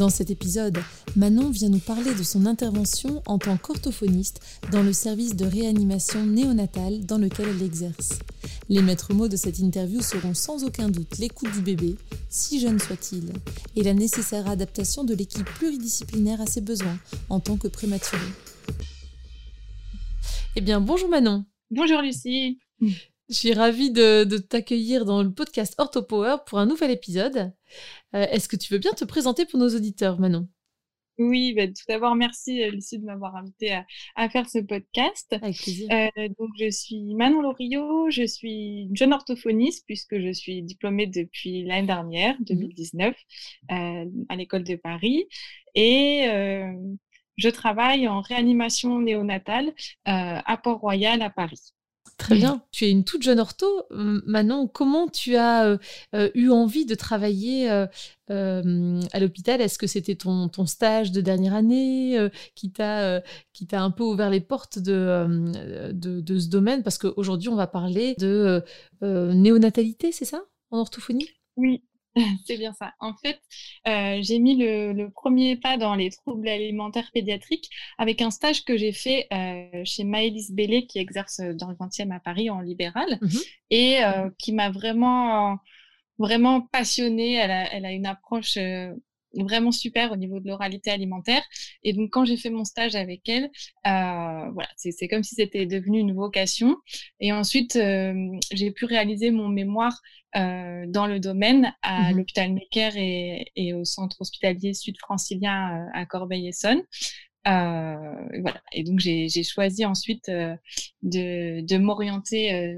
Dans cet épisode, Manon vient nous parler de son intervention en tant qu'orthophoniste dans le service de réanimation néonatale dans lequel elle exerce. Les maîtres mots de cette interview seront sans aucun doute l'écoute du bébé, si jeune soit-il, et la nécessaire adaptation de l'équipe pluridisciplinaire à ses besoins en tant que prématuré. Eh bien, bonjour Manon. Bonjour Lucie. Je suis ravie de, t'accueillir dans le podcast OrthoPower pour un nouvel épisode. Euh, est-ce que tu veux bien te présenter pour nos auditeurs, Manon? Oui, bah, tout d'abord, merci euh, Lucie de m'avoir invité à, faire ce podcast. Avec plaisir. Euh, donc, je suis Manon Loriot, je suis une jeune orthophoniste puisque je suis diplômée depuis l'année dernière, 2019, mmh à l'école de Paris. Et je travaille en réanimation néonatale à Port-Royal à Paris. Très bien. Tu es une toute jeune ortho. Manon, comment tu as euh, euh, eu envie de travailler euh, à l'hôpital? Est-ce que c'était ton, ton, stage de dernière année qui t'a qui t'a un peu ouvert les portes de, de, de ce domaine? Parce qu'aujourd'hui, on va parler de néonatalité, c'est ça? En orthophonie? Oui, C'est bien ça. En fait, euh, j'ai mis le, premier pas dans les troubles alimentaires pédiatriques avec un stage que j'ai fait euh, chez Maëlys Bellé, qui exerce dans le 20e à Paris en libéral, mmh et euh, qui m'a vraiment, vraiment passionnée. Elle a, elle a une approche vraiment super au niveau de l'oralité alimentaire. Et donc, quand j'ai fait mon stage avec elle, euh, voilà, c'est comme si c'était devenu une vocation. Et ensuite, euh, j'ai pu réaliser mon mémoire euh, dans le domaine à mmh l'hôpital Necker et, et, au centre hospitalier sud-francilien à Corbeil-Essonne. voilà. Et donc, j'ai choisi ensuite de, de m'orienter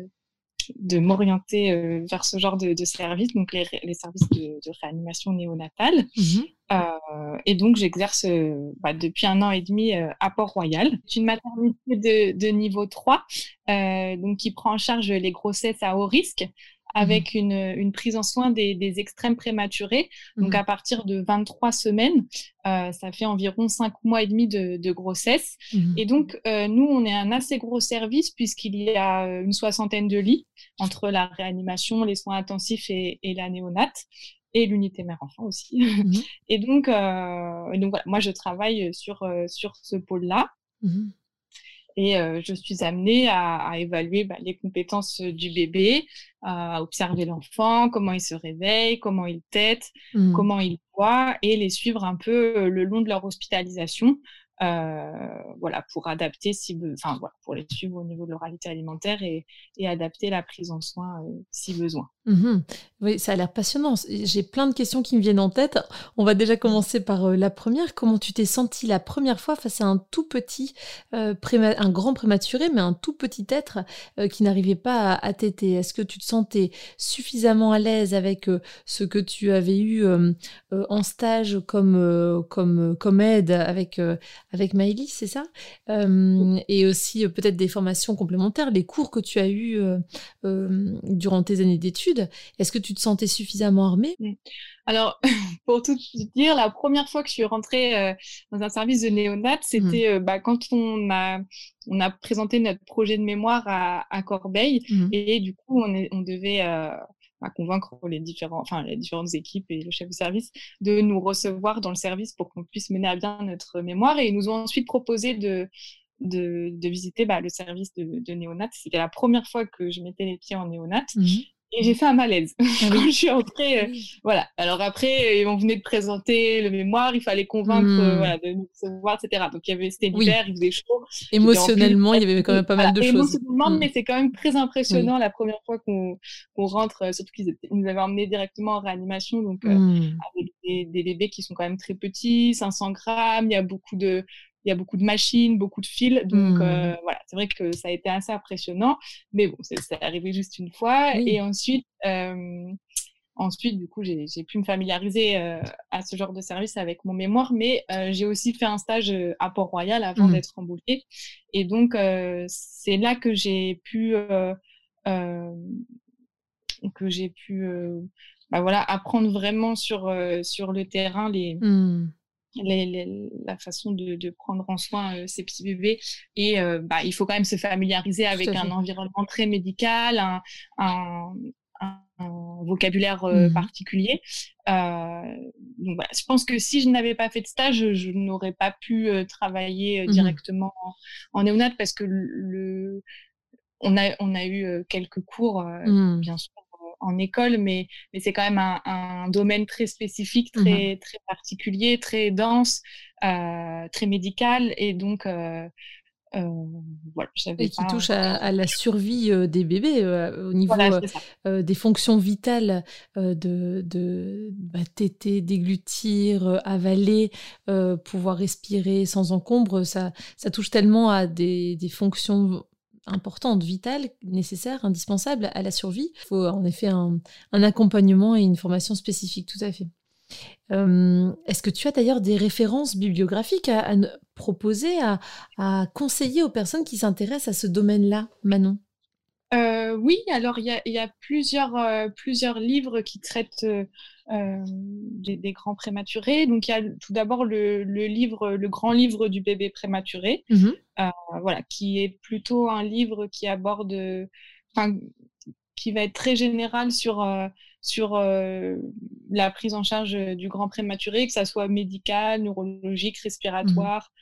de m'orienter euh, vers ce genre de, de services, donc les, services de, réanimation néonatale. Mmh euh, et donc, j'exerce euh, bah, depuis un an et demi à Port-Royal. C'est une maternité de, niveau 3, donc qui prend en charge les grossesses à haut risque avec mmh. une, une, prise en soin des, des extrêmes prématurés. Donc, mmh. à partir de 23 semaines, euh, ça fait environ 5 mois et demi de, de grossesse. Mmh. Et donc, euh, nous, on est un assez gros service puisqu'il y a euh, une soixantaine de lits entre la réanimation, les soins intensifs et, et la néonate et l'unité mère-enfant aussi. et donc, euh, donc voilà, moi, je travaille sur, sur ce pôle-là. Et euh, je suis amenée à, à évaluer bah, les compétences du bébé, à observer l'enfant, comment il se réveille, comment il tète, mmh. comment il voit, et les suivre un peu euh, le long de leur hospitalisation euh, voilà, pour adapter, si, enfin, voilà, pour les suivre au niveau de l'oralité alimentaire et, et, adapter la prise en soin euh, si besoin. Mmh oui, ça a l'air passionnant. J'ai plein de questions qui me viennent en tête. On va déjà commencer par euh, la première. Comment tu t'es sentie la première fois face à un tout petit, un grand prématuré, mais un tout petit être qui n'arrivait pas à, à téter? Est-ce que tu te sentais suffisamment à l'aise avec ce que tu avais eu en stage comme, comme, comme aide avec avec Maëlys, c'est ça? Et aussi euh, peut-être des formations complémentaires, les cours que tu as eus euh, durant tes années d'études. Est-ce que tu te sentais suffisamment armée? Alors, pour tout dire, la première fois que je suis rentrée euh, dans un service de néonat, mmh. c'était bah, quand on a, on a présenté notre projet de mémoire à, à Corbeil. Mmh. Et, du coup, on, est, on devait à convaincre les, différentes équipes et le chef de service de nous recevoir dans le service pour qu'on puisse mener à bien notre mémoire. Et ils nous ont ensuite proposé de, visiter bah, le service de, de néonat. C'était la première fois que je mettais les pieds en néonat. Mmh et j'ai fait un malaise ah quand je suis entrée. Euh, voilà. Alors après, on venait de présenter le mémoire, il fallait convaincre euh, hmm. voilà, de nous recevoir, etc. Donc il y avait, c'était l'hiver, il faisait chaud. Émotionnellement, il y avait quand même pas mal de choses. Émotionnellement, hmm. mais c'est quand même très impressionnant la première fois qu'on qu'on rentre, euh, surtout qu'ils nous avaient emmenés directement en réanimation, donc hmm. avec des, des, bébés qui sont quand même très petits, 500 grammes, il y a beaucoup de il y a beaucoup de machines, beaucoup de fils. Donc mmh. euh, voilà, c'est vrai que ça a été assez impressionnant. Mais bon, c'est arrivé juste une fois. Et ensuite, euh, ensuite, du coup, j'ai pu me familiariser à ce genre de service avec mon mémoire, mais j'ai aussi fait un stage à Port-Royal avant mmh. d'être embauchée. Et donc, c'est là que j'ai pu que j'ai pu bah voilà, apprendre vraiment sur, sur le terrain les, mmh la façon de, prendre en soin euh, ces petits bébés. Et euh, bah, il faut quand même se familiariser avec un environnement très médical, un, vocabulaire euh, mmh particulier. donc voilà, je pense que si je n'avais pas fait de stage, je, n'aurais pas pu travailler mmh directement en, néonat parce que le, on, a, on a eu quelques cours, mmh. bien sûr, en école, mais, mais c'est quand même un, domaine très spécifique, mmh très, très particulier, très dense, euh, très médical. Et donc, euh, euh, voilà, Et qui touche à, la survie des bébés au niveau des fonctions vitales de, de bah, téter, déglutir, avaler, pouvoir respirer sans encombre. Ça, ça touche tellement à des, des fonctions importante, vitale, nécessaire, indispensable à la survie. Il faut en effet un, accompagnement et une formation spécifique, tout à fait. Euh, est-ce que tu as d'ailleurs des références bibliographiques à, proposer, à, conseiller aux personnes qui s'intéressent à ce domaine-là, Manon? Euh, Oui, alors il y a, plusieurs, euh, plusieurs livres qui traitent euh, des, grands prématurés. Donc, il y a tout d'abord le, livre, le grand livre du bébé prématuré, mmh voilà, qui est plutôt un livre qui aborde, enfin, qui va être très général sur sur la prise en charge du grand prématuré, que ça soit médical, neurologique, mmh respiratoire,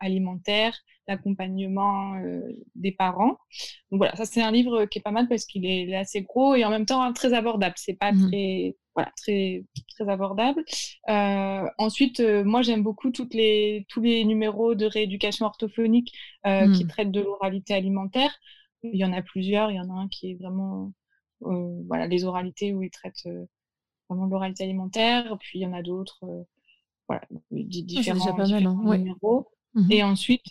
alimentaire, l'accompagnement des parents. Donc voilà, ça c'est un livre qui est pas mal parce qu'il est, assez gros et en même temps très abordable. C'est pas mmh très voilà, très, très abordable. Euh, ensuite, euh, moi, j'aime beaucoup toutes les, tous les numéros de rééducation orthophonique euh, qui mmh. traitent de l'oralité alimentaire. Il y en a plusieurs. Il y en a un qui est vraiment voilà, les oralités où ils traitent vraiment l'oralité alimentaire. Puis il y en a d'autres, voilà, ah, différents, pas mal, hein. numéros. Mmh Et ensuite,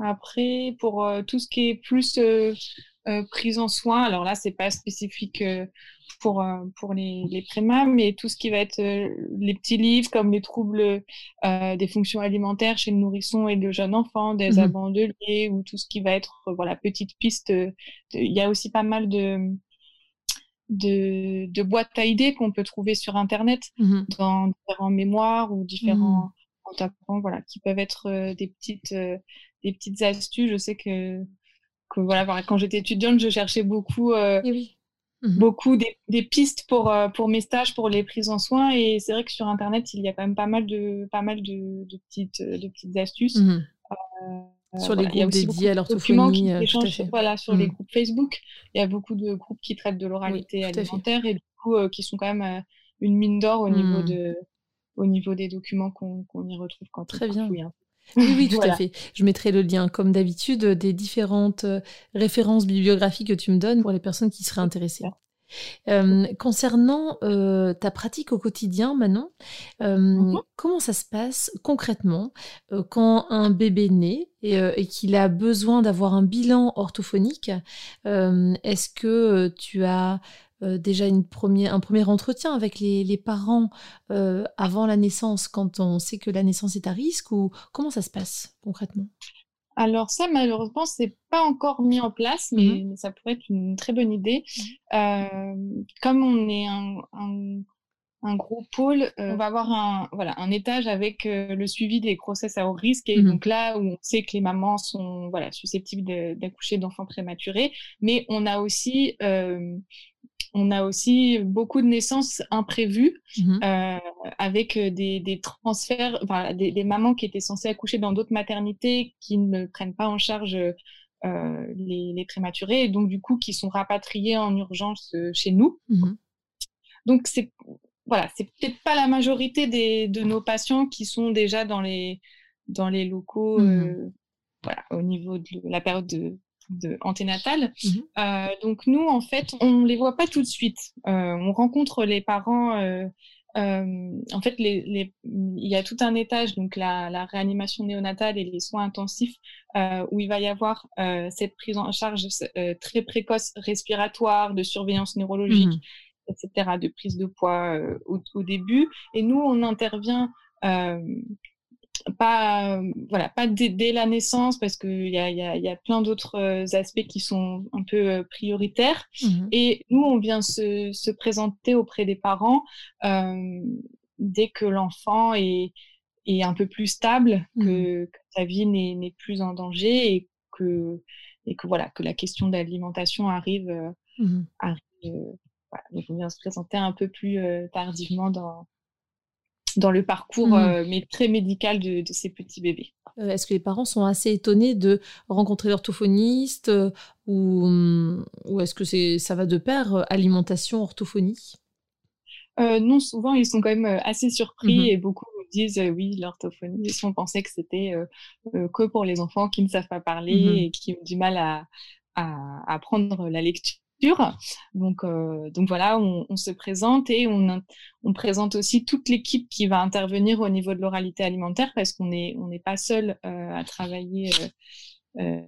après, pour tout ce qui est plus prise en soin, alors là, c'est pas spécifique pour, euh, pour les, les prémas, mais tout ce qui va être euh, les petits livres comme les troubles euh, des fonctions alimentaires chez le nourrisson et le jeune enfant, des mmh abandonnés ou tout ce qui va être voilà petite piste. Il y a aussi pas mal de de, de boîtes à idées qu'on peut trouver sur internet mmh dans différents mémoires ou différents mmh. voilà qui peuvent être des petites des petites astuces. Je sais que que voilà, quand j'étais étudiante, je cherchais beaucoup oui. Mmh beaucoup des, pistes pour, euh, pour mes stages, pour les prises en soins. Et c'est vrai que sur Internet, il y a quand même pas mal de, pas mal de, de petites, de petites astuces. Mmh euh, sur les groupes dédiés à l'orthophonie. Euh, voilà, sur les mmh. groupes Facebook, il y a beaucoup de groupes qui traitent de l'oralité alimentaire et du coup qui sont quand même une mine d'or au, niveau de, au niveau des documents qu'on y retrouve quand Très bien. Oui, oui, tout à fait. Je mettrai le lien, comme d'habitude, des différentes euh, références bibliographiques que tu me donnes pour les personnes qui seraient intéressées. Euh, concernant euh, ta pratique au quotidien, Manon, mm-hmm. comment ça se passe concrètement quand un bébé naît et, et qu'il a besoin d'avoir un bilan orthophonique Est-ce que tu as euh, déjà une un premier entretien avec les, parents euh, avant la naissance quand on sait que la naissance est à risque ou comment ça se passe concrètement? Alors ça, malheureusement, c'est pas encore mis en place, mais, mmh ça pourrait être une très bonne idée. Mmh euh, comme on est un, gros pôle, on va avoir un, voilà, un étage avec le suivi des grossesses à haut risque, et mmh donc là où on sait que les mamans sont voilà, susceptibles d'accoucher d'enfants prématurés, mais on a aussi on a aussi beaucoup de naissances imprévues mmh euh, avec euh, des, transferts, enfin, des, mamans qui étaient censées accoucher dans d'autres maternités qui ne prennent pas en charge euh, les, prématurés et donc du coup qui sont rapatriées en urgence chez nous. Mmh donc c'est voilà, c'est peut-être pas la majorité de nos patients qui sont déjà dans les dans les locaux, mmh voilà, au niveau de la période de de anténatale. Mmh euh, donc nous, en fait, on les voit pas tout de suite. Euh, on rencontre les parents. Euh, en fait, les, il y a tout un étage, donc la, réanimation néonatale et les soins intensifs, où il va y avoir cette prise en charge très précoce respiratoire, de surveillance neurologique. Mmh etc., de prise de poids au, début. Et nous, on intervient pas voilà pas dès, la naissance parce qu'il y a, y, a, y a plein d'autres aspects qui sont un peu prioritaires. Mmh et nous on vient se, se présenter auprès des parents dès que l'enfant est, est un peu plus stable mmh que, sa vie n'est plus en danger et que et que voilà que la question d'alimentation arrive, mmh arrive voilà. donc on vient se présenter un peu plus tardivement dans dans le parcours, mmh. euh, mais très médical de, ces petits bébés. Euh, est-ce que les parents sont assez étonnés de rencontrer l'orthophoniste euh, ou, ou est-ce que c'est ça va de pair alimentation orthophonie? Non, souvent ils sont quand même assez surpris mmh et beaucoup disent oui l'orthophonie. Ils pensaient que c'était que pour les enfants qui ne savent pas parler mmh et qui ont du mal à, à apprendre la lecture donc, euh, donc voilà, on, se présente et on, on présente aussi toute l'équipe qui va intervenir au niveau de l'oralité alimentaire parce qu'on n'est on n'est pas seul euh, à travailler. Euh,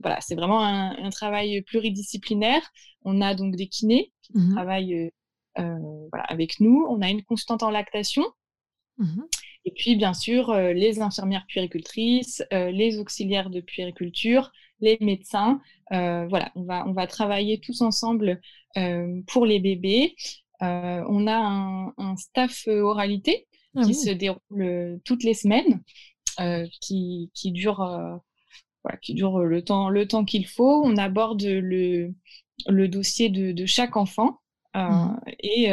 voilà, c'est vraiment un, travail pluridisciplinaire. On a donc des kinés qui mmh travaillent voilà, avec nous. On a une constante en lactation. Mmh et puis, bien sûr, les infirmières puéricultrices, les auxiliaires de puériculture, les médecins. Euh, voilà, on va, on va travailler tous ensemble euh, pour les bébés. Euh, on a un, staff oralité ah qui se déroule toutes les semaines, qui, qui dure qui dure le temps, le temps qu'il faut. On aborde le, le dossier de, chaque enfant mmh. et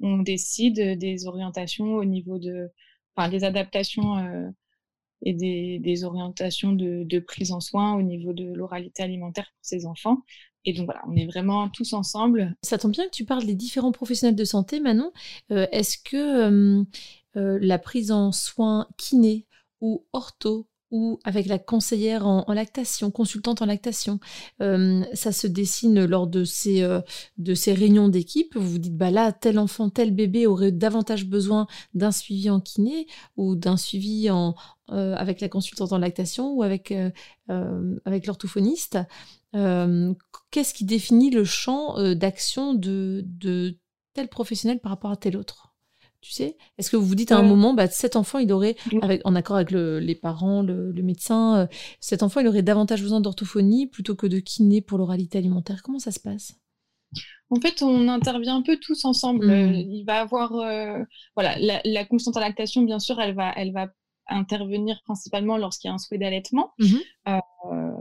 on décide des orientations au niveau de, enfin, des adaptations et des, orientations de, prise en soin au niveau de l'oralité alimentaire pour ces enfants. Et donc voilà, on est vraiment tous ensemble. Ça tombe bien que tu parles des différents professionnels de santé, Manon. Euh, est-ce que euh, la prise en soin kiné ou ortho ou avec la conseillère en, lactation, consultante en lactation. Euh, ça se dessine lors de ces, euh, de ces réunions d'équipe. Vous vous dites, bah là, tel enfant, tel bébé aurait davantage besoin d'un suivi en kiné ou d'un suivi en, euh, avec la consultante en lactation ou avec, avec l'orthophoniste. Qu'est-ce qui définit le champ d'action de, de tel professionnel par rapport à tel autre? Tu sais Est-ce que vous vous dites à un moment, bah, cet enfant, il aurait, avec, en accord avec les parents, le, médecin, euh, cet enfant, il aurait davantage besoin d'orthophonie plutôt que de kiné pour l'oralité alimentaire? Comment ça se passe? En fait, on intervient un peu tous ensemble. Euh, mmh. il va avoir, euh, voilà, la, constante à lactation, bien sûr, elle va, elle va intervenir principalement lorsqu'il y a un souhait d'allaitement, mmh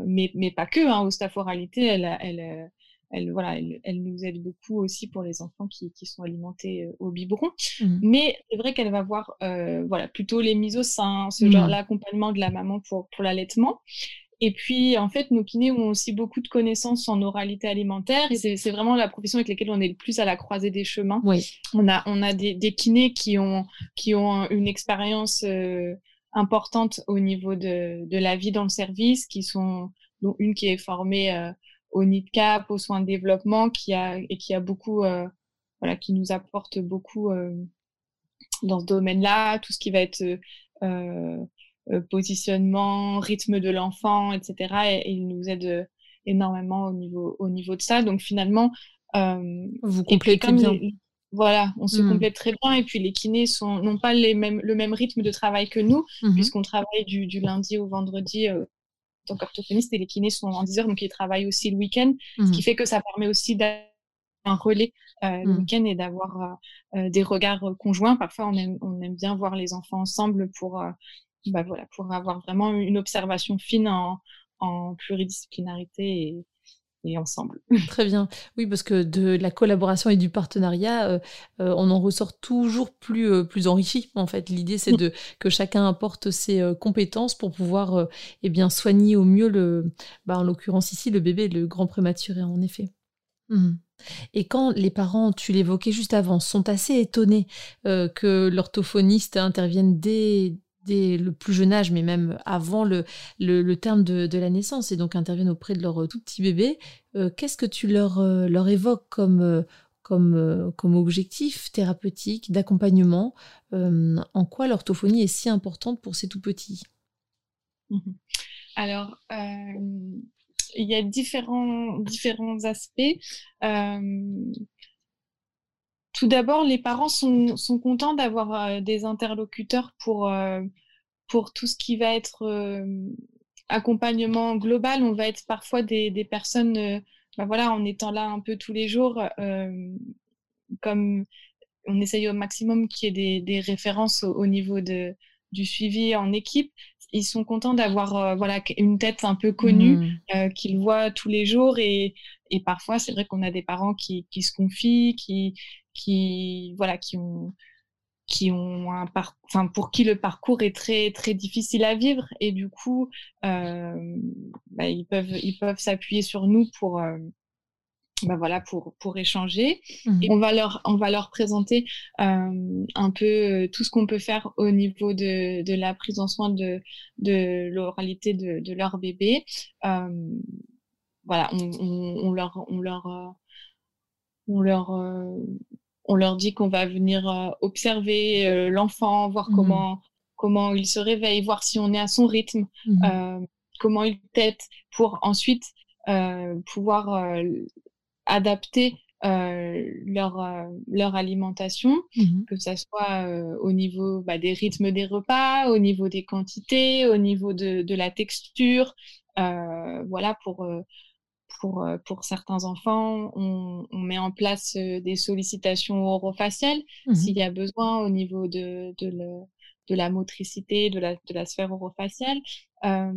mais, mais pas que. Hein, au staff oralité, elle, elle, elle, voilà, elle, nous aide beaucoup aussi pour les enfants qui, sont alimentés euh, au biberon. Mmh. Mais c'est vrai qu'elle va voir euh, voilà, plutôt les mises au sein, ce genre mmh. l'accompagnement de la maman pour, pour l'allaitement. Et puis, en fait, nos kinés ont aussi beaucoup de connaissances en oralité alimentaire. Et c'est vraiment la profession avec laquelle on est le plus à la croisée des chemins. Oui. On a, on a des, des kinés qui ont, qui ont une expérience euh, importante au niveau de, de la vie dans le service, qui sont, dont une qui est formée au NIDCAP, aux soins de développement, qui a, et qui a beaucoup, euh, voilà, qui nous apporte beaucoup euh, dans ce domaine-là, tout ce qui va être euh, positionnement, rythme de l'enfant, etc. Et, il nous aide énormément au niveau, au niveau de ça. Donc finalement, vous complétez bien. voilà, on se mmh. complète très bien. Et puis les kinés n'ont pas les mêmes, le même rythme de travail que nous, mmh puisqu'on travaille du, du, lundi au vendredi tant qu'orthophoniste et les kinés sont en 10 heures, donc ils travaillent aussi le week-end, ce qui mmh. fait que ça permet aussi d'avoir un relais euh, le mmh. week-end et d'avoir euh, euh, des regards conjoints. Parfois, on aime, on aime bien voir les enfants ensemble pour, bah, voilà, pour avoir vraiment une observation fine en, en pluridisciplinarité et, ensemble. Très bien. Oui, parce que de la collaboration et du partenariat, euh, euh, on en ressort toujours plus, euh, plus enrichi. En fait, l'idée, c'est de que chacun apporte ses compétences pour pouvoir eh bien, soigner au mieux, le, bah, en l'occurrence ici, le bébé, le grand prématuré, en effet. Mmh. Et quand les parents, tu l'évoquais juste avant, sont assez étonnés que l'orthophoniste intervienne dès, dès le plus jeune âge, mais même avant le, terme de, la naissance, et donc interviennent auprès de leur tout petit bébé, euh, qu'est-ce que tu leur, euh, évoques comme, euh, objectif thérapeutique, d'accompagnement En quoi l'orthophonie est si importante pour ces tout petits? Mmh Alors, il y a différents aspects. Tout d'abord, les parents sont, sont contents d'avoir des interlocuteurs pour, pour tout ce qui va être accompagnement global. On va être parfois des, des personnes, bah voilà, en étant là un peu tous les jours, comme on essaye au maximum qu'il y ait des, des références au, niveau de, du suivi en équipe. Ils sont contents d'avoir voilà une tête un peu connue mmh. qu'ils voient tous les jours et, et parfois c'est vrai qu'on a des parents qui, qui se confient, qui, qui voilà qui ont qui ont un enfin pour qui le parcours est très très difficile à vivre. Et du coup euh, bah, ils peuvent ils peuvent s'appuyer sur nous pour euh, bah voilà pour pour échanger. Mmh. et on va leur on va leur présenter euh, un peu tout ce qu'on peut faire au niveau de, de la prise en soin de de l'oralité de, de leur bébé. Voilà on, on, on, leur on leur on leur on leur dit qu'on va venir euh, observer euh, l'enfant, voir mmh comment comment il se réveille, voir si on est à son rythme, mmh euh, comment il tête, pour ensuite pouvoir adapter leur, leur alimentation, mmh que ce soit au niveau bah, des rythmes des repas, au niveau des quantités, au niveau de, de la texture, voilà, pour, pour, euh, pour certains enfants, on, on, met en place euh, des sollicitations orofaciales mmh s'il y a besoin au niveau de, de, le, de la motricité, de la, de la sphère orofaciale. Euh,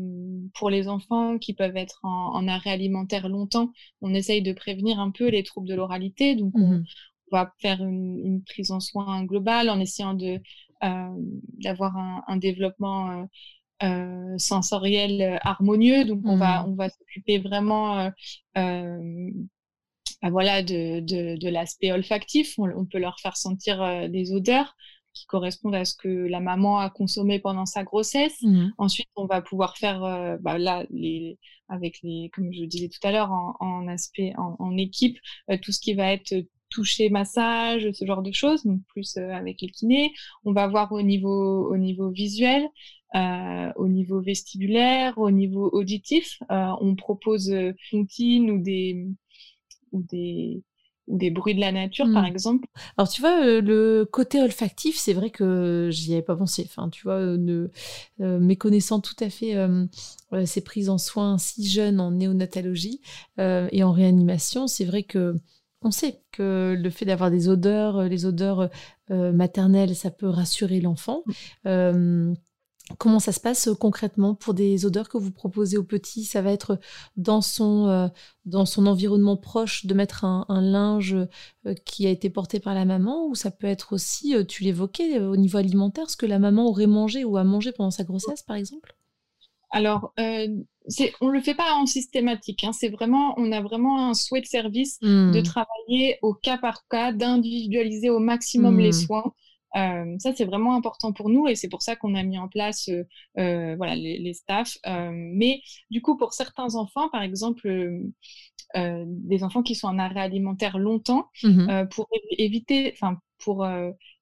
pour les enfants qui peuvent être en, en, arrêt alimentaire longtemps, on essaye de prévenir un peu les troubles de l'oralité. Donc, on, mmh on, va faire une, une, prise en soin globale en essayant de euh, d'avoir un, un, développement euh, sensoriel euh, harmonieux. Donc, on va, mmh. on va s'occuper vraiment euh, euh, bah, voilà, de, de, de l'aspect olfactif. On, on, peut leur faire sentir euh, des odeurs qui correspondent à ce que la maman a consommé pendant sa grossesse. Mmh. Ensuite, on va pouvoir faire, bah, là, les, avec les, comme je disais tout à l'heure, en, en, aspect, en, en équipe, tout ce qui va être toucher, massage, ce genre de choses, donc plus avec les kinés. On va voir au niveau, au niveau visuel, euh, au niveau vestibulaire, au niveau auditif. Euh, on propose euh, comptines ou des, ou des, ou des bruits de la nature, par mmh. exemple. Alors, tu vois, euh, le côté olfactif, c'est vrai que j'y avais pas pensé. Enfin, tu vois, ne, méconnaissant tout à fait ces prises en soins si jeunes en néonatologie et en réanimation, c'est vrai que on sait que le fait d'avoir des odeurs, les odeurs maternelles, ça peut rassurer l'enfant. Comment ça se passe euh, concrètement pour des odeurs que vous proposez aux petits? Ça va être dans son, euh, dans son environnement proche de mettre un, linge euh, qui a été porté par la maman? Ou ça peut être aussi, tu l'évoquais, au niveau alimentaire, ce que la maman aurait mangé ou a mangé pendant sa grossesse par exemple? Alors, euh, on ne le fait pas en systématique. Hein, c'est vraiment, on a vraiment un souhait de service de mmh. travailler au cas par cas, d'individualiser au maximum les mmh. soins. Euh, ça, c'est vraiment important pour nous et c'est pour ça qu'on a mis en place euh, euh voilà, les, les staffs. Mais du coup, pour certains enfants, par exemple, des enfants qui sont en arrêt alimentaire longtemps, mmh pour éviter, enfin, pour,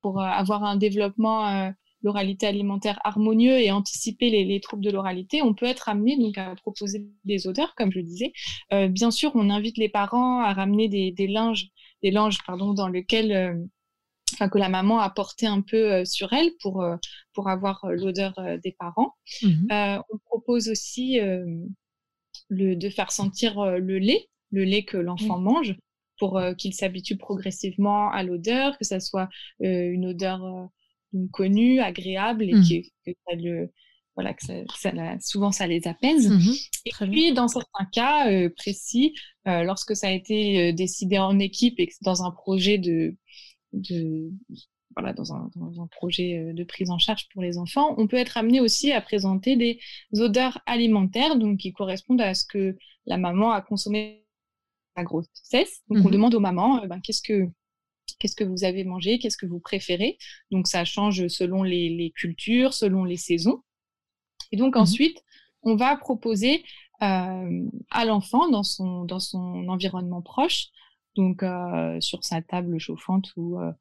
pour avoir un développement l'oralité alimentaire harmonieux et anticiper les, les troubles de l'oralité, on peut être amené donc à proposer des odeurs, comme je le disais. Euh, bien sûr, on invite les parents à ramener des, des linges, des linges pardon, dans lesquels enfin que la maman a porté un peu euh, sur elle pour euh, pour avoir euh, l'odeur des parents. Mmh on propose aussi le, de faire sentir le lait, le lait que l'enfant mmh. mange, pour qu'il s'habitue progressivement à l'odeur, que ça soit une odeur connue, agréable et mmh. que, ça le voilà que ça, souvent ça les apaise. et puis dans certains cas précis, lorsque ça a été décidé en équipe et que dans un projet de de voilà, dans un, dans un, projet euh, de prise en charge pour les enfants, on peut être amené aussi à présenter des odeurs alimentaires, donc qui correspondent à ce que la maman a consommé à grossesse. Donc on mmh demande aux mamans, euh, ben, qu'est-ce que qu'est-ce que vous avez mangé, qu'est-ce que vous préférez. Donc ça change selon les, les cultures, selon les saisons. Et donc mmh ensuite, on va proposer euh, à l'enfant dans son dans son environnement proche donc euh, sur sa table chauffante ou, euh,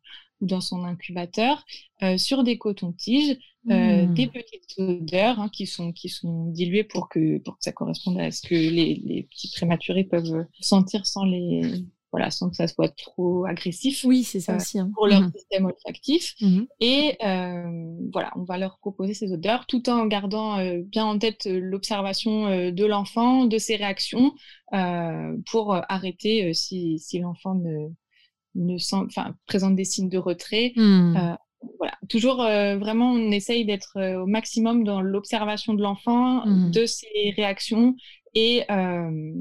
ou dans son incubateur, euh, sur des cotons-tiges, mmh. des petites odeurs hein, qui, sont, qui sont diluées pour que, pour que ça corresponde à ce que les, les petits prématurés peuvent sentir sans les, voilà, sans que ça soit trop agressif. Oui, c'est ça aussi. Hein. Pour leur mmh système olfactif. Mmh Et voilà, on va leur proposer ces odeurs tout en gardant bien en tête l'observation de l'enfant, de ses réactions, pour arrêter si, si l'enfant ne, ne sent, présente des signes de retrait. Mmh voilà, toujours euh, vraiment, on essaye d'être euh, au maximum dans l'observation de l'enfant, mmh. de ses réactions et, euh,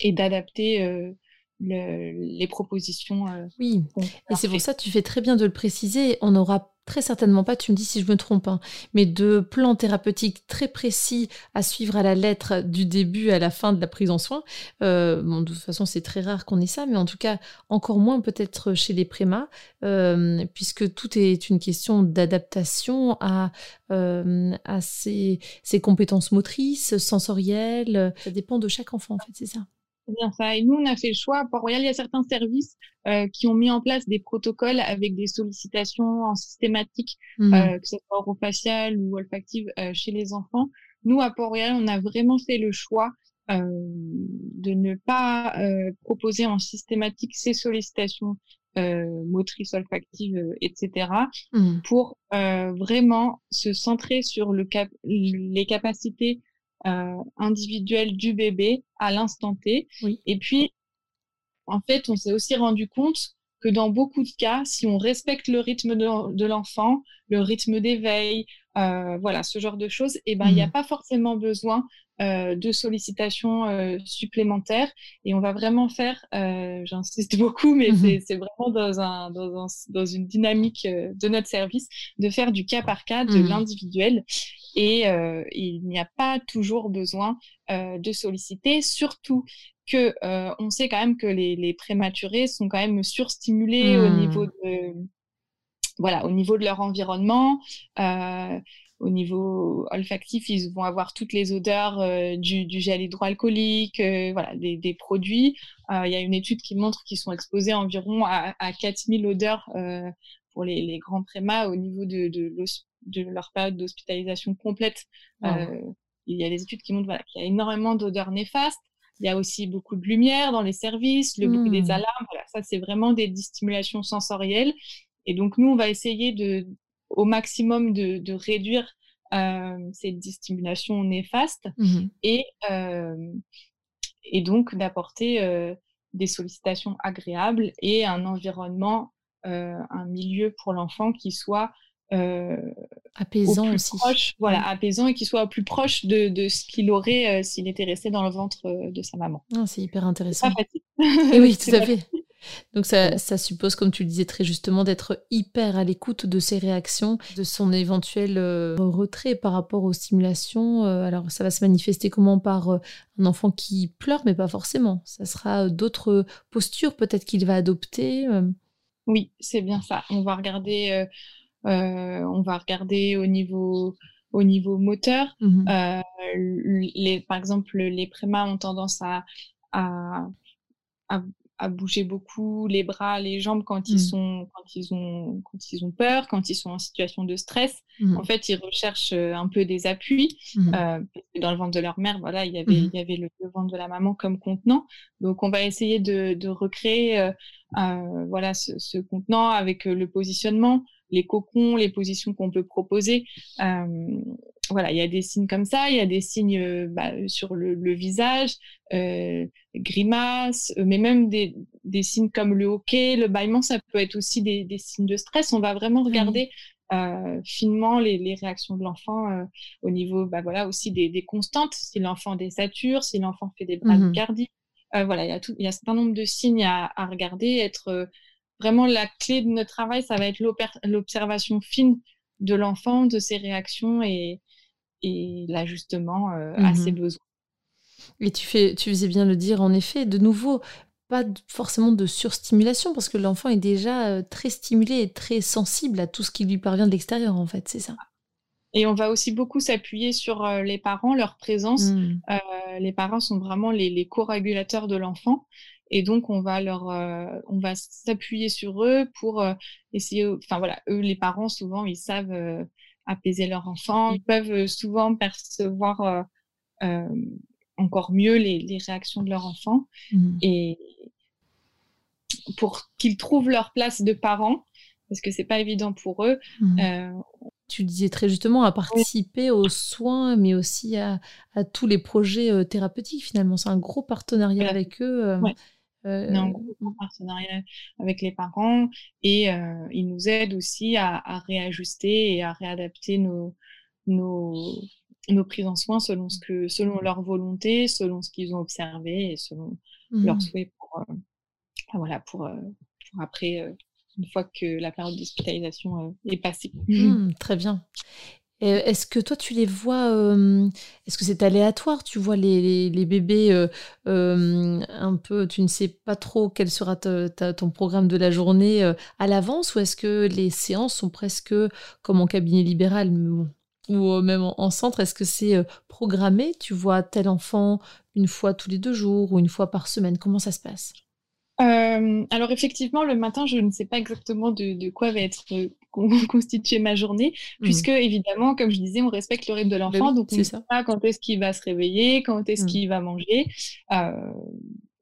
et d'adapter les propositions. oui, et c'est pour ça que tu fais très bien de le préciser. On aura très certainement pas, tu me dis si je me trompe, hein, mais de plans thérapeutiques très précis à suivre à la lettre du début à la fin de la prise en soin. Euh, bon, de toute façon, c'est très rare qu'on ait ça, mais en tout cas, encore moins peut-être chez les prémas, euh, puisque tout est une question d'adaptation à, euh, à ses, ses compétences motrices, sensorielles. Ça dépend de chaque enfant, en fait, c'est ça bien ça. Et nous, on a fait le choix. À Port-Royal, il y a certains services euh, qui ont mis en place des protocoles avec des sollicitations en systématique, mmh. euh, que ce soit orofacial ou olfactive euh, chez les enfants. Nous, à Port-Royal, on a vraiment fait le choix de ne pas proposer en systématique ces sollicitations motrices, olfactives, etc., mmh. pour vraiment se centrer sur le cap les capacités individuelle du bébé à l'instant T. Et puis, en fait, on s'est aussi rendu compte que dans beaucoup de cas, si on respecte le rythme de, l'enfant, le rythme d'éveil, euh, voilà, ce genre de choses, et eh ben, il n'y a mmh. pas forcément besoin euh, de sollicitations euh, supplémentaires. Et on va vraiment faire, j'insiste beaucoup, mais mmh c'est vraiment dans, un, dans, un, dans, une dynamique de notre service, de faire du cas par cas, de mmh. l'individuel. Et il n'y a pas toujours besoin de solliciter, surtout que on sait quand même que les, les prématurés sont quand même surstimulés au niveau de voilà, au niveau de leur environnement. Euh, au niveau olfactif, ils vont avoir toutes les odeurs euh, du, gel hydroalcoolique, euh, voilà, des, produits. Il y a une étude qui montre qu'ils sont exposés environ à, à 4000 odeurs pour les, grands prémas au niveau de, de, leur période d'hospitalisation complète. il y a des études qui montrent voilà, qu'il y a énormément d'odeurs néfastes. Il y a aussi beaucoup de lumière dans les services, le bruit des mmh. alarmes. Voilà, ça, c'est vraiment des stimulations sensorielles et donc, nous, on va essayer de, au maximum de, réduire euh, cette stimulation néfaste mmh et, euh, et donc d'aapporter euh, des sollicitations agréables et un environnement, un milieu pour l'enfant qui soit apaisant aussi. Proche, voilà, apaisant et qui soit plus proche de, de ce qu'il aurait s'il était resté dans le ventre de sa maman. Ah, c'est hyper intéressant. Et oui, tout à fait. Donc ça, suppose, comme tu le disais très justement, d'être hyper à l'écoute de ses réactions, de son éventuel euh, retrait par rapport aux stimulations. Euh, alors ça va se manifester comment par euh, un enfant qui pleure, mais pas forcément. Ça sera d'autres postures peut-être qu'il va adopter. Oui, c'est bien ça. On va regarder, on va regarder au niveau au niveau moteur. Mmh les, par exemple, les prémas ont tendance à, à à bouger beaucoup les bras, les jambes quand ils mmh. sont quand ils ont quand ils ont peur, quand ils sont en situation de stress. Mmh. En fait, ils recherchent euh, un peu des appuis. Mmh. Euh, dans le ventre de leur mère, voilà, il y avait il y avait le, ventre de la maman comme contenant. Donc, on va essayer de, de recréer euh, euh voilà ce, ce, contenant avec le positionnement, les cocons, les positions qu'on peut proposer. Euh, voilà, il y a des signes comme ça, il y a des signes euh, bah, sur le, visage, euh, grimaces, euh, mais même des, des, signes comme le hoquet, le bâillement, ça peut être aussi des, des signes de stress. On va vraiment regarder euh, finement les, les, réactions de l'enfant au niveau, bah, voilà, aussi des, des constantes, si l'enfant désature, si l'enfant fait des bradycardies. Mmh. voilà, il y, a tout, il y a un certain nombre de signes à, à regarder, être vraiment la clé de notre travail, ça va être l'observation fine de l'enfant, de ses réactions et, et l'ajustement euh, à ses mmh besoins. Et tu, fais, tu faisais bien le dire, en effet, de nouveau, pas forcément de surstimulation, parce que l'enfant est déjà euh, très stimulé et très sensible à tout ce qui lui parvient de l'extérieur, en fait, c'est ça. Et on va aussi beaucoup s'appuyer sur euh, les parents, leur présence. Mmh. les parents sont vraiment les, les co-régulateurs de l'enfant. Et donc, on va leur, on va s'appuyer sur eux pour essayer, enfin voilà, eux, les parents, souvent, ils savent apaiser leur enfant. Ils peuvent euh, souvent percevoir euh, euh, encore mieux les, réactions de leur enfant. Mmh. Et, pour qu'ils trouvent leur place de parents, parce que c'est pas évident pour eux. Mmh. tu disais très justement à participer aux soins, mais aussi à, tous les projets thérapeutiques finalement. C'est un gros partenariat avec eux. Euh, gros mmh. partenariat avec les parents et euh, ils nous aident aussi à, réajuster et à réadapter nos, nos, nos prises en soins selon, ce que, selon leur volonté, selon ce qu'ils ont observé et selon leurs mmh. souhaits pour, euh, voilà, pour, pour après, une fois que la période d'hospitalisation est passée. Mmh, très bien. Est-ce que toi, tu les vois, est-ce que c'est aléatoire Tu vois les, bébés un peu, tu ne sais pas trop quel sera ton programme de la journée à l'avance ou est-ce que les séances sont presque comme en cabinet libéral ou même en, centre Est-ce que c'est programmé Tu vois tel enfant une fois tous les deux jours ou une fois par semaine Comment ça se passe? Alors effectivement, le matin, je ne sais pas exactement de quoi va être constituer ma journée, mmh. puisque évidemment, comme je disais, on respecte le rythme de bah l'enfant, donc on ne sait pas quand est-ce qu'il va se réveiller, quand est-ce mmh. qu'il va manger. Euh,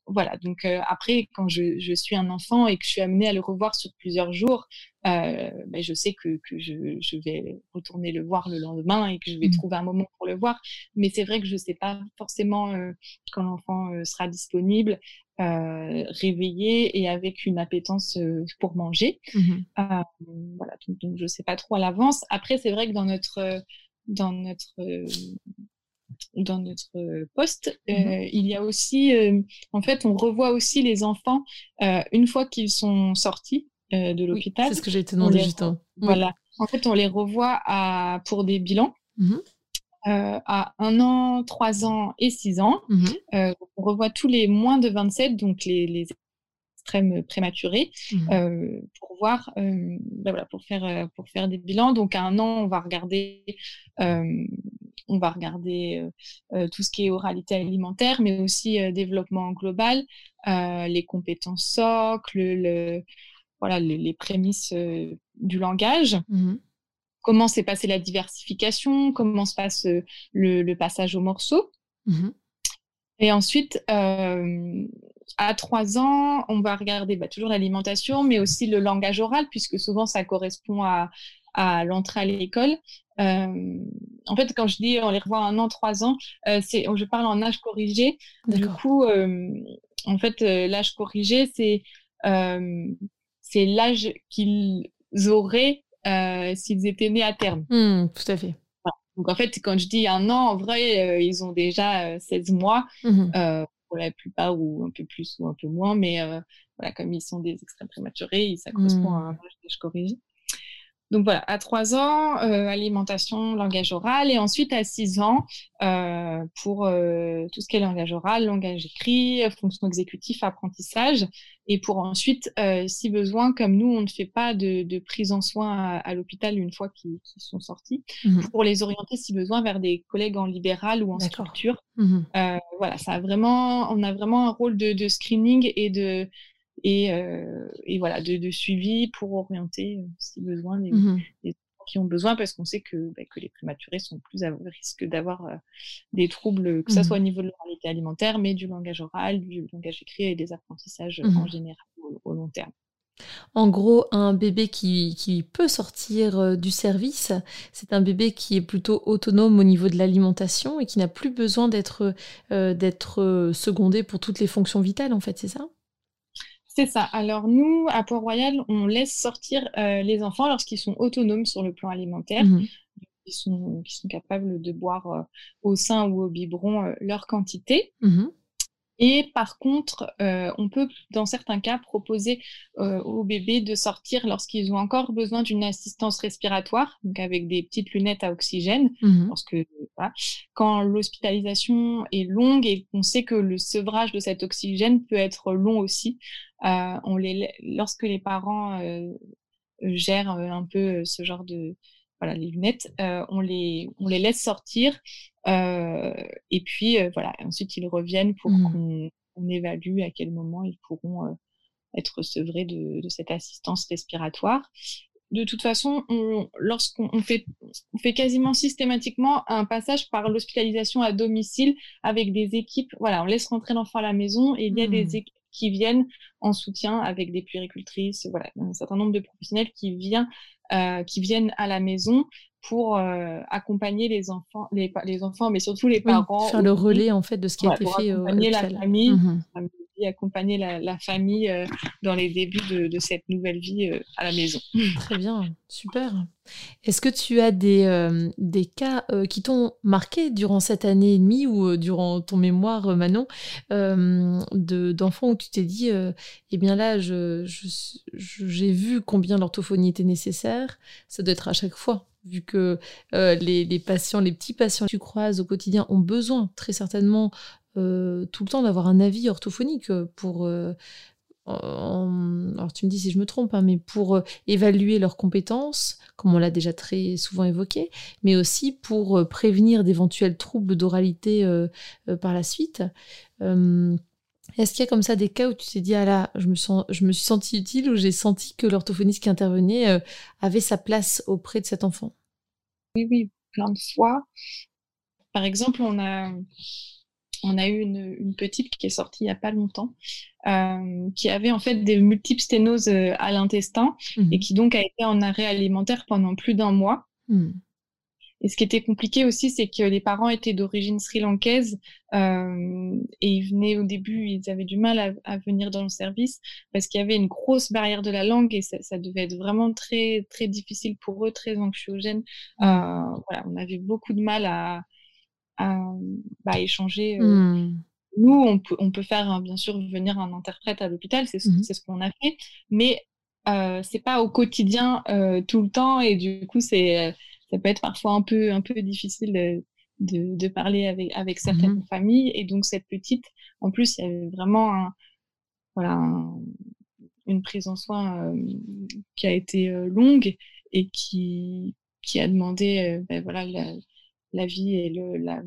voilà, donc euh, après, quand je, je, suis un enfant et que je suis amenée à le revoir sur plusieurs jours, euh, ben je sais que, que je, je, vais retourner le voir le lendemain et que je vais mmh. trouver un moment pour le voir. Mais c'est vrai que je ne sais pas forcément euh, quand l'enfant sera disponible, euh, réveillé et avec une appétence pour manger. Mmh voilà, donc, donc je ne sais pas trop à l'avance. Après, c'est vrai que dans notre dans notre dans notre poste, mmh il y a aussi, en fait, on revoit aussi les enfants une fois qu'ils sont sortis de l'hôpital. c'est ce que j'ai été demandé justement. Voilà. En fait, on les revoit à, pour des bilans. Mmh à un an, trois ans et six ans. Mmh on revoit tous les moins de 27, donc les, les extrêmes prématurés, pour voir, ben voilà, pour faire, pour faire des bilans. Donc à un an, on va regarder on va regarder euh, euh, tout ce qui est oralité alimentaire, mais aussi euh, développement global, les compétences socles, voilà, les, prémices du langage. Mmh comment s'est passée la diversification, comment se passe le, passage au morceau. Mmh Et ensuite, à trois ans, on va regarder bah, toujours l'alimentation, mais aussi le langage oral, puisque souvent ça correspond à, à l'entrée à l'école. Euh, en fait, quand je dis on les revoit un an, trois ans, euh, c'est, je parle en âge corrigé. Du coup, euh, en fait, l'âge corrigé, c'est c'est l'âge qu'ils auraient s'ils étaient nés à terme. Mmh, tout à fait. Donc en fait, quand je dis un an, en vrai, ils ont déjà 16 mois. Mmh pour la plupart, ou un peu plus ou un peu moins, mais voilà, comme ils sont des extrêmes prématurés, ça correspond à un âge corrigé. Donc voilà, à 3 ans, euh, alimentation, langage oral, et ensuite à 6 ans, euh, pour euh, tout ce qui est langage oral, langage écrit, fonction exécutive, apprentissage, et pour ensuite, si besoin, comme nous, on ne fait pas de, prise en soins à, l'hôpital une fois qu'ils sont sortis, mmh pour les orienter, si besoin, vers des collègues en libéral ou en structure. Mmh voilà, ça a vraiment, on a vraiment un rôle de screening et de et, euh, et voilà, de, de, suivi pour orienter, euh, si besoin, les, mmh les qui ont besoin parce qu'on sait que, bah, que les prématurés sont plus à risque d'avoir euh, des troubles, que ce mmh. soit au niveau de l'oralité alimentaire, mais du langage oral, du langage écrit et des apprentissages mmh en général au, long terme. En gros, un bébé qui, qui peut sortir du service, c'est un bébé qui est plutôt autonome au niveau de l'alimentation et qui n'a plus besoin d'être d'être secondé pour toutes les fonctions vitales, en fait, c'est ça? C'est ça. Alors nous, à Port-Royal, on laisse sortir euh, les enfants lorsqu'ils sont autonomes sur le plan alimentaire. Mmh ils sont, qui sont capables de boire euh, au sein ou au biberon euh, leur quantité. Mmh et par contre, euh, on peut, dans certains cas, proposer euh, aux bébés de sortir lorsqu'ils ont encore besoin d'une assistance respiratoire, donc avec des petites lunettes à oxygène, mmh parce que quand l'hospitalisation est longue et qu'on sait que le sevrage de cet oxygène peut être long aussi, euh, on les, lorsque les parents gèrent un peu ce genre de voilà les lunettes, on les on les laisse sortir euh, et puis, euh, voilà, ensuite, ils reviennent pour mmh. qu'on évalue à quel moment ils pourront euh, être sevrés de, de, cette assistance respiratoire. De toute façon, lorsqu'on fait, on fait quasiment systématiquement un passage par l'hospitalisation à domicile avec des équipes. Voilà, on laisse rentrer l'enfant à la maison et il y a des mmh. équipes qui viennent en soutien avec des puéricultrices, voilà, un certain nombre de professionnels qui, vient, euh, qui viennent à la maison pour euh, accompagner les enfants, les, les, enfants, mais surtout les parents. faire le relais en fait de ce qui a été fait. Accompagner la famille, mmh accompagner la, famille euh, dans les débuts de, cette nouvelle vie euh, à la maison. Très bien, super. Est-ce que tu as des, des cas qui t'ont marqué durant cette année et demie ou durant ton mémoire, Manon, d'enfants où tu t'es dit, eh bien là, j'ai vu combien l'orthophonie était nécessaire, ça doit être à chaque fois vu que euh, les, patients, les petits patients que tu croises au quotidien ont besoin très certainement euh, tout le temps d'avoir un avis orthophonique pour... Euh, alors tu me dis si je me trompe, hein, mais pour évaluer leurs compétences, comme on l'a déjà très souvent évoqué, mais aussi pour prévenir d'éventuels troubles d'oralité par la suite. Est-ce qu'il y a comme ça des cas où tu t'es dit, ah là, je me, je me suis senti utile, ou j'ai senti que l'orthophoniste qui intervenait euh, avait sa place auprès de cet enfant? Oui, oui, plein de fois. Par exemple, on a, on a eu une, petite qui est sortie il n'y a pas longtemps, euh, qui avait en fait des multiples sténoses euh, à l'intestin mmh et qui donc a été en arrêt alimentaire pendant plus d'un mois. Mmh. Et ce qui était compliqué aussi, c'est que les parents étaient d'origine sri-lankaise euh, et ils venaient au début, ils avaient du mal à, venir dans le service parce qu'il y avait une grosse barrière de la langue et ça, devait être vraiment très très difficile pour eux, très anxiogène. Euh, voilà, on avait beaucoup de mal à bah, échanger. Euh. Mmh. Nous, on peut, on peut faire bien sûr venir un interprète à l'hôpital, c'est ce, mmh ce qu'on a fait, mais euh, c'est pas au quotidien euh, tout le temps et du coup c'est ça peut être parfois un peu, un peu difficile de, de, parler avec, avec certaines mmh familles. Et donc, cette petite, en plus, il y avait vraiment un, voilà, une prise en soin euh, qui a été euh, longue et qui, qui a demandé euh, ben, voilà, la, la, vie et le, la,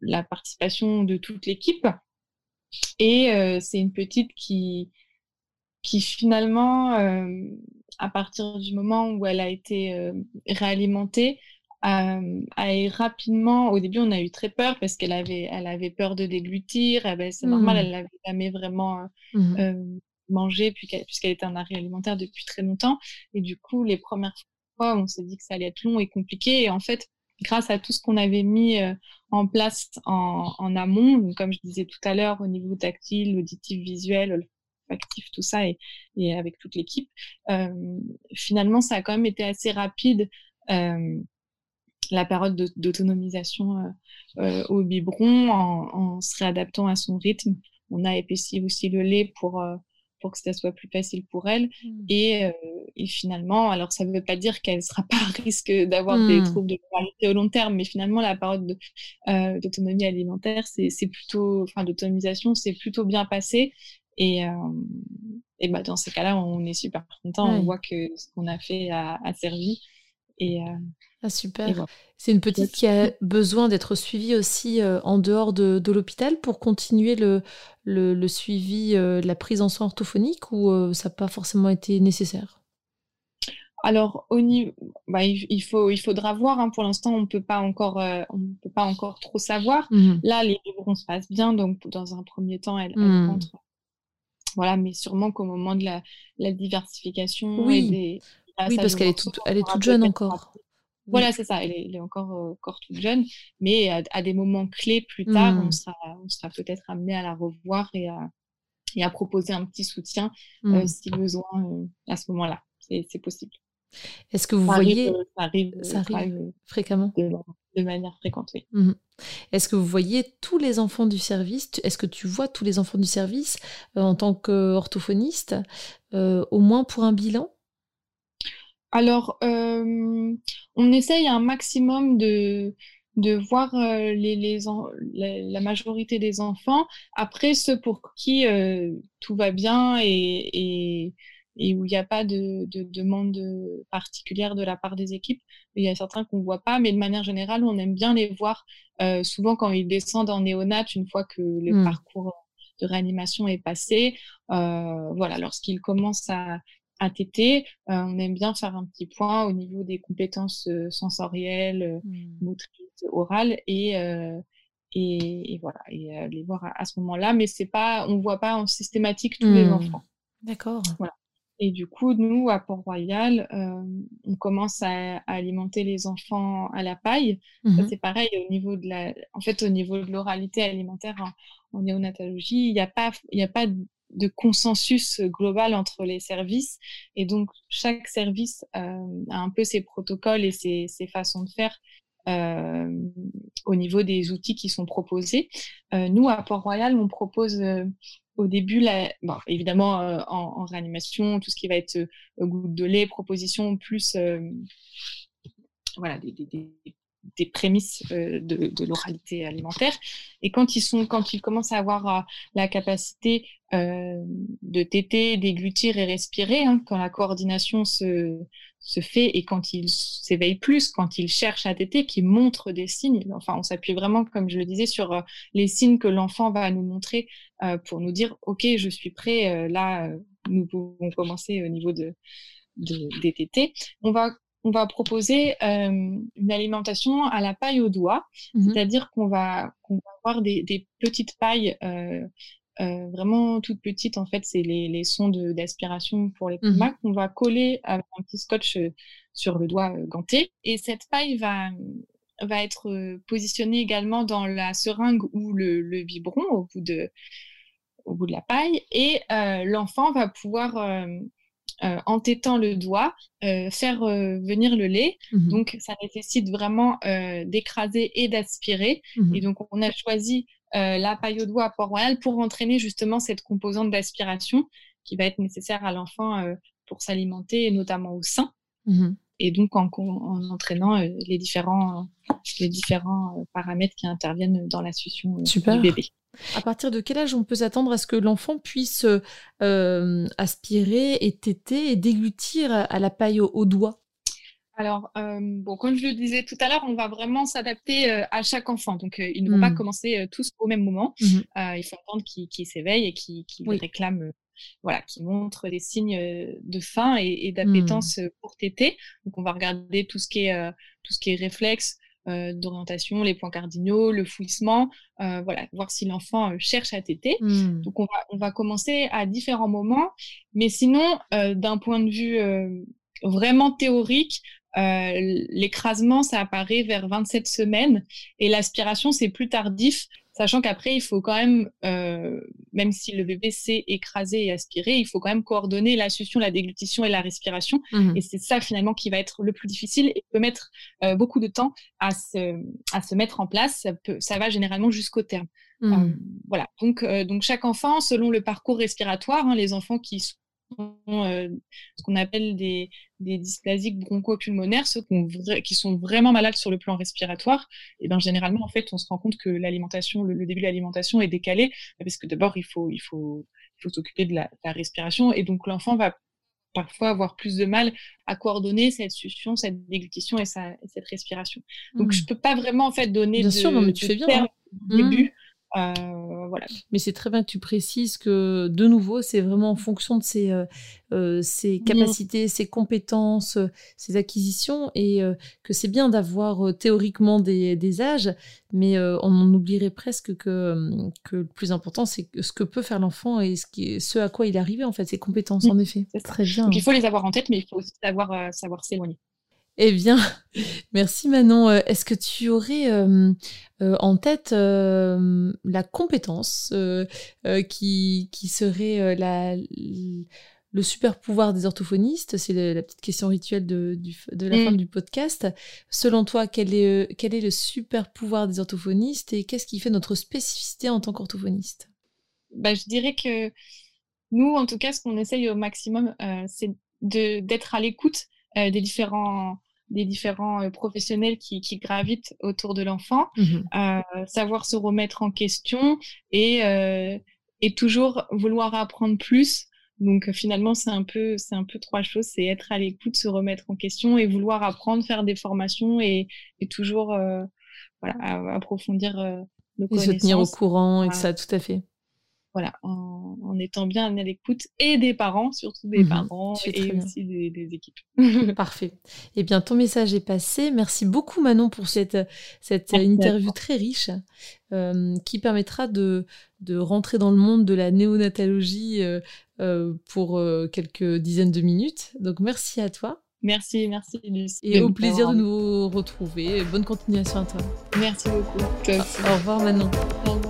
la participation de toute l'équipe. Et c'est une petite qui, qui finalement à partir du moment où elle a été euh, réalimentée, a rapidement, au début, on a eu très peur parce qu'elle avait, elle avait peur de déglutir. Eh ben, c'est normal, mmh. elle n'avait jamais vraiment mmh. mangé puisqu'elle était en arrêt alimentaire depuis très longtemps. Et du coup, les premières fois, on s'est dit que ça allait être long et compliqué. Et en fait, grâce à tout ce qu'on avait mis en place en, en amont, comme je disais tout à l'heure, au niveau tactile, auditif, visuel, actif, tout ça, et, et avec toute l'équipe. Euh, finalement, ça a quand même été assez rapide euh, la période d'autonomisation euh, au biberon en, en, se réadaptant à son rythme. On a épaissi aussi le lait pour pour que ça soit plus facile pour elle. Mmh. Et, et, finalement, alors ça ne veut pas dire qu'elle ne sera pas à risque d'avoir des mmh. troubles de moralité au long terme, mais finalement, la période d'autonomie alimentaire, c'est plutôt, enfin, d'autonomisation, c'est plutôt bien passé. Et, euh, et bah, dans ces cas-là, on est super content. On voit que ce qu'on a fait a, servi. Et, euh, ah, super. C'est une petite qui a besoin d'être suivie aussi euh, en dehors de, de l'hôpital pour continuer le, le, le suivi de la prise en soins orthophonique ou ça n'a pas forcément été nécessaire? Alors, au niveau, bah, il, faut, il faudra voir. Hein. Pour l'instant, on peut pas encore, on peut pas encore trop savoir. Mmh Là, les livres se passent bien, donc dans un premier temps, elle, elle mmh. rentre voilà, mais sûrement qu'au moment de la, diversification oui. et des oui, parce qu'elle est toute, elle est toute jeune encore. Voilà, c'est ça, elle est, encore, euh, encore toute jeune, mais à, des moments clés plus tard, on mmh. sera, on sera peut-être amené à la revoir et à, et à proposer un petit soutien euh, mmh. si besoin euh, à ce moment-là. C'est possible. Est-ce que vous voyez ça arrive, ça arrive, fréquemment? de, manière fréquente, oui. Mmh est-ce que vous voyez tous les enfants du service Est-ce que tu vois tous les enfants du service en tant qu'orthophoniste, au moins pour un bilan? Alors, on essaye un maximum de, de voir les, les la, majorité des enfants. Après, ceux pour qui tout va bien et et où il n'y a pas de, de, demande particulière de la part des équipes. Il y a certains qu'on ne voit pas, mais de manière générale, on aime bien les voir euh, souvent quand ils descendent en néonat, une fois que le mmh. parcours de réanimation est passé. Euh, voilà, lorsqu'ils commencent à, téter, euh, on aime bien faire un petit point au niveau des compétences sensorielles, mmh. motrices, orales et et, voilà, et les voir à, ce moment-là. Mais c'est pas, on voit pas en systématique tous les mmh. enfants. D'accord. Voilà. Et du coup, nous, à Port-Royal, on commence à, alimenter les enfants à la paille. Mmh c'est pareil au niveau de la, en fait, au niveau de l'oralité alimentaire en, néonatologie, il n'y a pas, il a pas de consensus global entre les services. Et donc, chaque service a un peu ses protocoles et ses, façons de faire euh, au niveau des outils qui sont proposés. Euh, nous, à Port-Royal, on propose euh, au début, bon, évidemment, en, réanimation, tout ce qui va être goutte de lait, proposition, plus voilà, des, des, des prémices de l'oralité alimentaire. Et quand ils sont, quand ils commencent à avoir la capacité de téter, déglutir et respirer, hein, quand la coordination se, se fait et quand il s'éveille plus, quand il cherche à téter, qui montre des signes. Enfin, on s'appuie vraiment, comme je le disais, sur euh, les signes que l'enfant va nous montrer euh, pour nous dire, OK, je suis prêt, euh, là, nous pouvons commencer au niveau de, des tétés. On va on va proposer une alimentation à la paille au doigt, mmh c'est-à-dire qu'on va, qu'on va avoir des, des petites pailles euh, vraiment toute petite, en fait, c'est les, les sons d'aspiration pour les pumas mmh qu'on va coller avec un petit scotch euh, sur le doigt euh, ganté. Et cette paille va, va être positionnée également dans la seringue ou le, le biberon au bout de, au bout de la paille. Et l'enfant va pouvoir, en tétant le doigt, faire venir le lait. Mmh donc, ça nécessite vraiment d'écraser et d'aspirer. Mmh et donc, on a choisi euh, la paille au doigt à Port-Royal pour entraîner justement cette composante d'aspiration qui va être nécessaire à l'enfant euh, pour s'alimenter, notamment au sein. Mmh et donc en, entraînant euh, les différents, les différents paramètres qui interviennent dans la succion du bébé. À partir de quel âge on peut s'attendre à ce que l'enfant puisse aspirer et téter et déglutir à la paille au doigt? Alors, euh, bon, comme je le disais tout à l'heure, on va vraiment s'adapter euh, à chaque enfant. Donc, euh, ils ne vont pas mmh. commencer tous au même moment. Mmh il faut attendre qu'ils s'éveillent et qu'ils réclament, voilà, qu'ils montrent des signes de faim et, d'appétence mmh. pour téter. Donc, on va regarder tout ce qui est, tout ce qui est réflexe, d'orientation, les points cardinaux, le fouissement, voilà, voir si l'enfant cherche à téter. Donc on va, on va commencer à différents moments, mais sinon, d'un point de vue vraiment théorique, euh, l'écrasement, ça apparaît vers 27 semaines. Et l'aspiration, c'est plus tardif, sachant qu'après, il faut quand même, euh, même si le bébé sait écraser et aspirer, il faut quand même coordonner la succion, la déglutition et la respiration. Mmh et c'est ça finalement qui va être le plus difficile et peut mettre euh, beaucoup de temps à se, à se mettre en place. Ça, peut, ça va généralement jusqu'au terme. Mmh. voilà. Donc, donc chaque enfant, selon le parcours respiratoire, hein, les enfants qui sont euh, ce qu'on appelle des, des dysplasiques bronchopulmonaires, ceux qui sont vraiment malades sur le plan respiratoire, et ben généralement en fait on se rend compte que l'alimentation, le, début de l'alimentation est décalé parce que d'abord il faut il faut il faut s'occuper de la, respiration et donc l'enfant va parfois avoir plus de mal à coordonner cette succion, cette déglutition et, sa, cette respiration. Donc je mmh. peux pas vraiment en fait donner Bien de, sûr, non, mais tu fais bien, hein. début. Mmh. Euh, voilà. Mais c'est très bien que tu précises que, de nouveau, c'est vraiment en fonction de ses, euh, euh, ses capacités, ses compétences, ses acquisitions, et que c'est bien d'avoir théoriquement des, des, âges, mais on en oublierait presque que, que le plus important, c'est ce que peut faire l'enfant et ce, qui, ce à quoi il est arrivé, en fait, ses compétences, en effet. C'est très bien. Donc, il faut les avoir en tête, mais il faut aussi savoir, savoir s'éloigner. Eh bien, merci Manon. Euh, est-ce que tu aurais euh, euh, en tête la compétence qui, qui, serait la, le super pouvoir des orthophonistes? C'est la, petite question rituelle de, de la fin mm. du podcast. Selon toi, quel est, quel est le super pouvoir des orthophonistes et qu'est-ce qui fait notre spécificité en tant qu'orthophoniste? Bah, Je dirais que nous, en tout cas, ce qu'on essaye au maximum, c'est d'être à l'écoute des différents des différents euh, professionnels qui, qui, gravitent autour de l'enfant, mmh euh, savoir se remettre en question et, euh, et toujours vouloir apprendre plus. Donc finalement, c'est un peu, c'est un peu trois choses, c'est être à l'écoute, se remettre en question et vouloir apprendre, faire des formations et, et toujours voilà, approfondir nos et se tenir au courant et ça, tout à fait. Voilà, en, étant bien à l'écoute et des parents, surtout des mmh parents et aussi des, équipes. Parfait. Eh bien, ton message est passé. Merci beaucoup Manon pour cette, cette interview très riche euh, qui permettra de, de rentrer dans le monde de la néonatologie euh, euh, pour quelques dizaines de minutes. Donc, merci à toi. Merci, merci Lucie. Et au plaisir de nous retrouver. Bonne continuation à toi. Merci beaucoup. Au revoir Manon. Au revoir.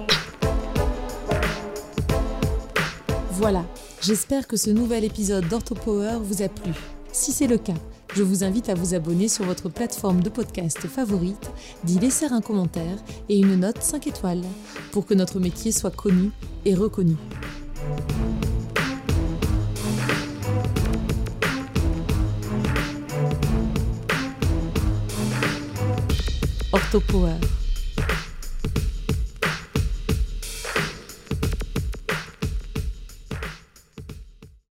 Voilà, j'espère que ce nouvel épisode d'OrthoPower vous a plu. Si c'est le cas, je vous invite à vous abonner sur votre plateforme de podcast favorite, d'y laisser un commentaire et une note 5 étoiles pour que notre métier soit connu et reconnu. OrthoPower